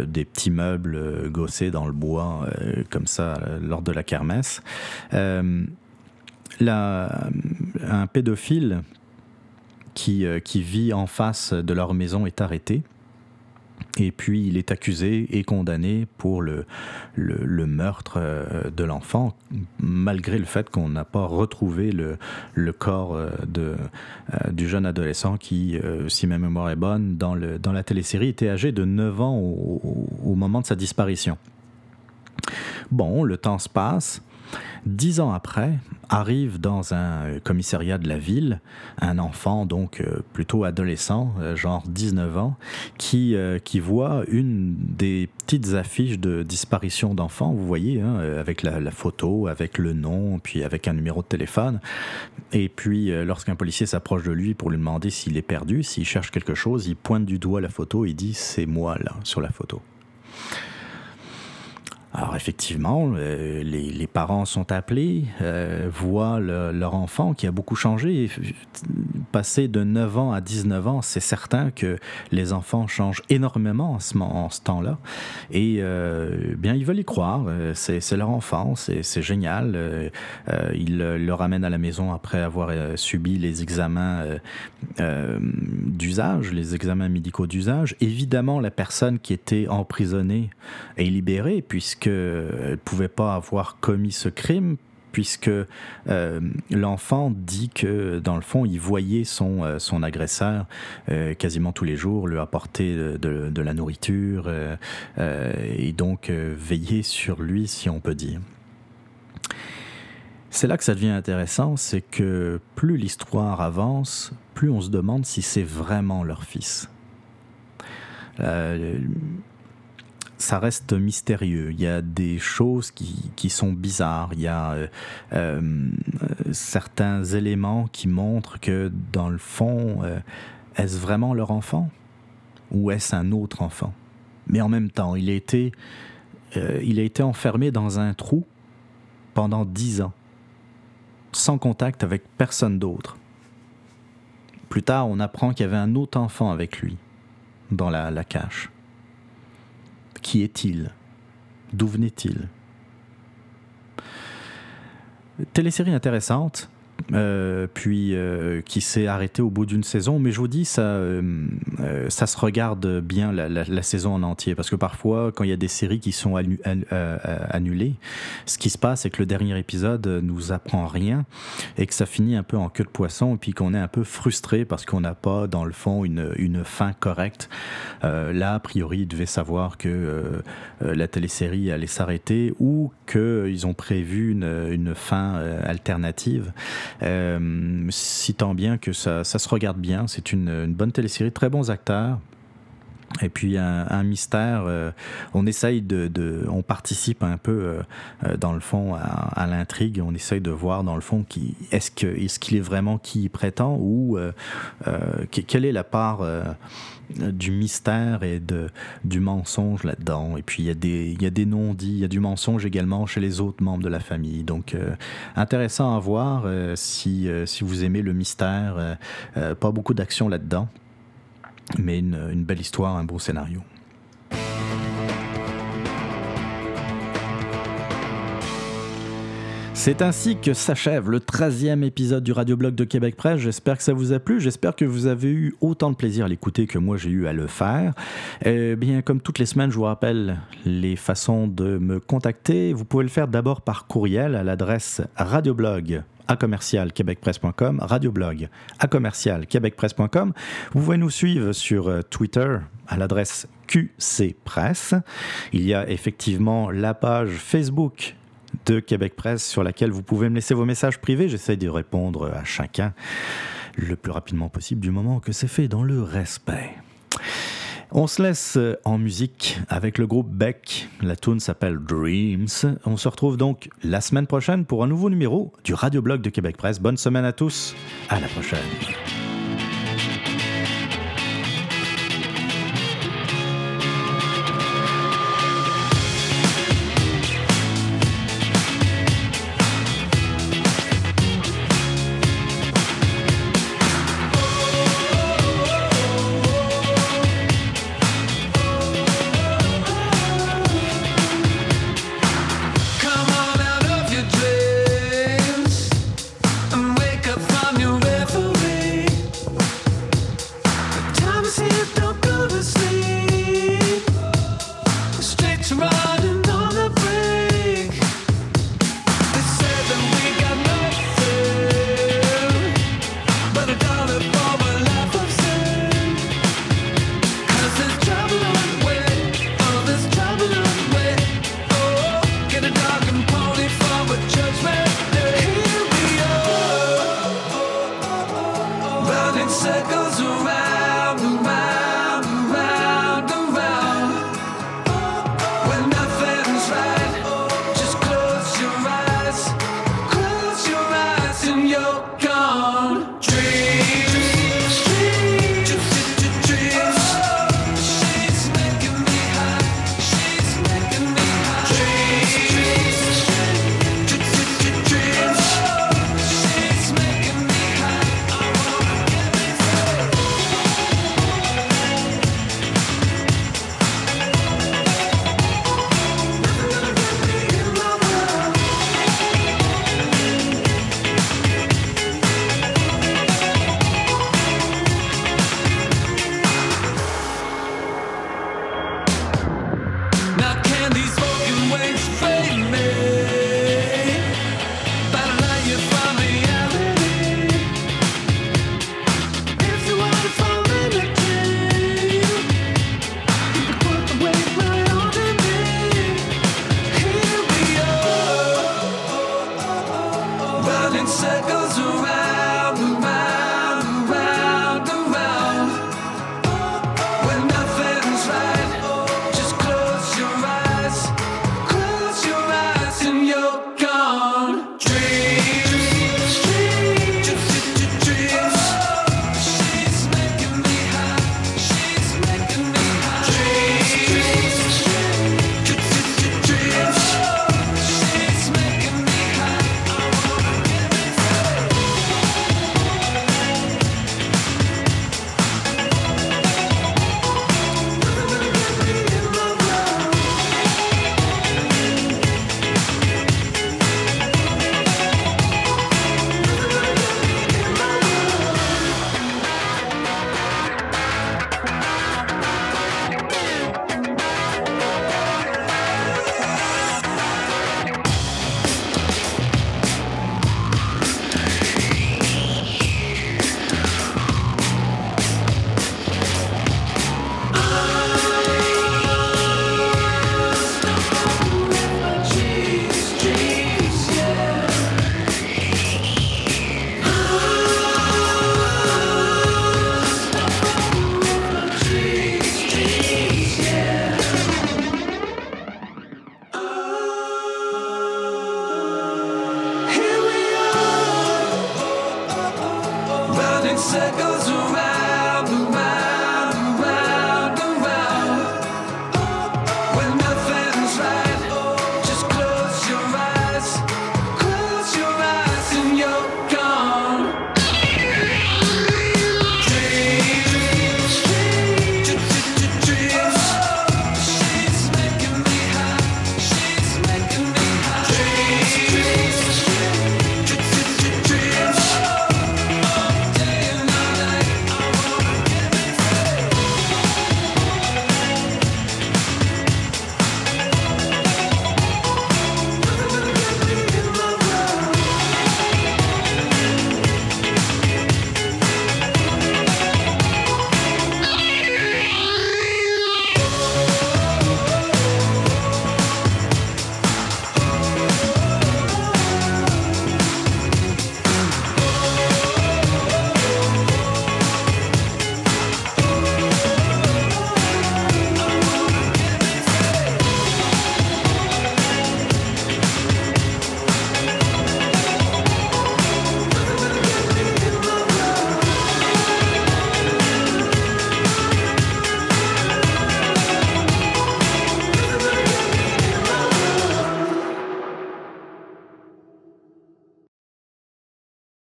des petits meubles gossés dans le bois, comme ça, lors de la kermesse. Un pédophile qui vit en face de leur maison est arrêté. Et puis il est accusé et condamné pour le, le, meurtre euh, de l'enfant, malgré le fait qu'on n'a pas retrouvé le, le corps euh, de, euh, du jeune adolescent qui, si ma mémoire est bonne, dans, le, dans la télésérie était âgé de 9 ans au, au moment de sa disparition. Bon, le temps se passe. Dix ans après, arrive dans un commissariat de la ville, un enfant donc euh, plutôt adolescent, euh, genre 19 ans, qui, euh, qui voit une des petites affiches de disparition d'enfants, vous voyez, hein, avec la, la, photo, avec le nom, puis avec un numéro de téléphone. Et puis lorsqu'un policier s'approche de lui pour lui demander s'il est perdu, s'il cherche quelque chose, il pointe du doigt la photo et dit c'est moi là sur la photo. Alors effectivement, euh, les, parents sont appelés, euh, voient leur enfant qui a beaucoup changé. Passé de 9 ans à 19 ans, c'est certain que les enfants changent énormément en ce, en ce temps-là. Et euh, bien, ils veulent y croire. C'est leur enfant, c'est génial. ils le ramènent à la maison après avoir subi les examens d'usage, les examens médicaux d'usage. Évidemment, la personne qui était emprisonnée est libérée puisque elle ne pouvait pas avoir commis ce crime puisque euh, l'enfant dit que dans le fond, il voyait son, euh, son agresseur euh, quasiment tous les jours, lui apporter de, de la nourriture et donc veiller sur lui, si on peut dire. C'est là que ça devient intéressant, c'est que plus l'histoire avance, plus on se demande si c'est vraiment leur fils ça reste mystérieux. Il y a des choses qui, qui sont bizarres. Il y a euh, euh, certains éléments qui montrent que, dans le fond, euh, est-ce vraiment leur enfant ou est-ce un autre enfant? Mais en même temps, il a été, il a été enfermé dans un trou pendant dix ans, sans contact avec personne d'autre. Plus tard, on apprend qu'il y avait un autre enfant avec lui dans la, la cache. Qui est-il? D'où venait-il? Télésérie intéressante, euh, puis euh, qui s'est arrêté au bout d'une saison. Mais je vous dis, ça, euh, ça se regarde bien la, saison en entier. Parce que parfois, quand il y a des séries qui sont annulées, ce qui se passe, c'est que le dernier épisode nous apprend rien et que ça finit un peu en queue de poisson et puis qu'on est un peu frustré parce qu'on n'a pas, dans le fond, une, une fin correcte. là, a priori, ils devaient savoir que la télésérie allait s'arrêter ou qu'ils ont prévu une, une fin alternative. Euh, si tant bien que ça, se regarde bien. C'est une, une bonne télésérie, très bons acteurs. Et puis un, mystère, euh, on essaye de, on participe un peu euh, dans le fond à, l'intrigue, on essaye de voir dans le fond qui est-ce que est-ce qu'il est vraiment qui il prétend ou quelle est la part du mystère et de, du mensonge là-dedans. Et puis il y a des, y a des non-dits, il y a du mensonge également chez les autres membres de la famille. Donc euh, intéressant à voir euh, si, euh, si vous aimez le mystère. pas beaucoup d'action là-dedans, mais une, belle histoire, un beau scénario. C'est ainsi que s'achève le 13e épisode du Radioblog de Québec Presse. J'espère que ça vous a plu. J'espère que vous avez eu autant de plaisir à l'écouter que moi j'ai eu à le faire. Eh bien, comme toutes les semaines, je vous rappelle les façons de me contacter. Vous pouvez le faire d'abord par courriel à l'adresse radioblog à commercial québecpresse.com, radioblog à commercial québecpresse.com. Vous pouvez nous suivre sur euh, Twitter à l'adresse QC Presse. Il y a effectivement la page Facebook de Québec Presse sur laquelle vous pouvez me laisser vos messages privés. J'essaie de répondre à chacun le plus rapidement possible du moment que c'est fait dans le respect. On se laisse en musique avec le groupe Beck. La tune s'appelle Dreams. On se retrouve donc la semaine prochaine pour un nouveau numéro du Radio Blog de Québec Presse. Bonne semaine à tous. À la prochaine.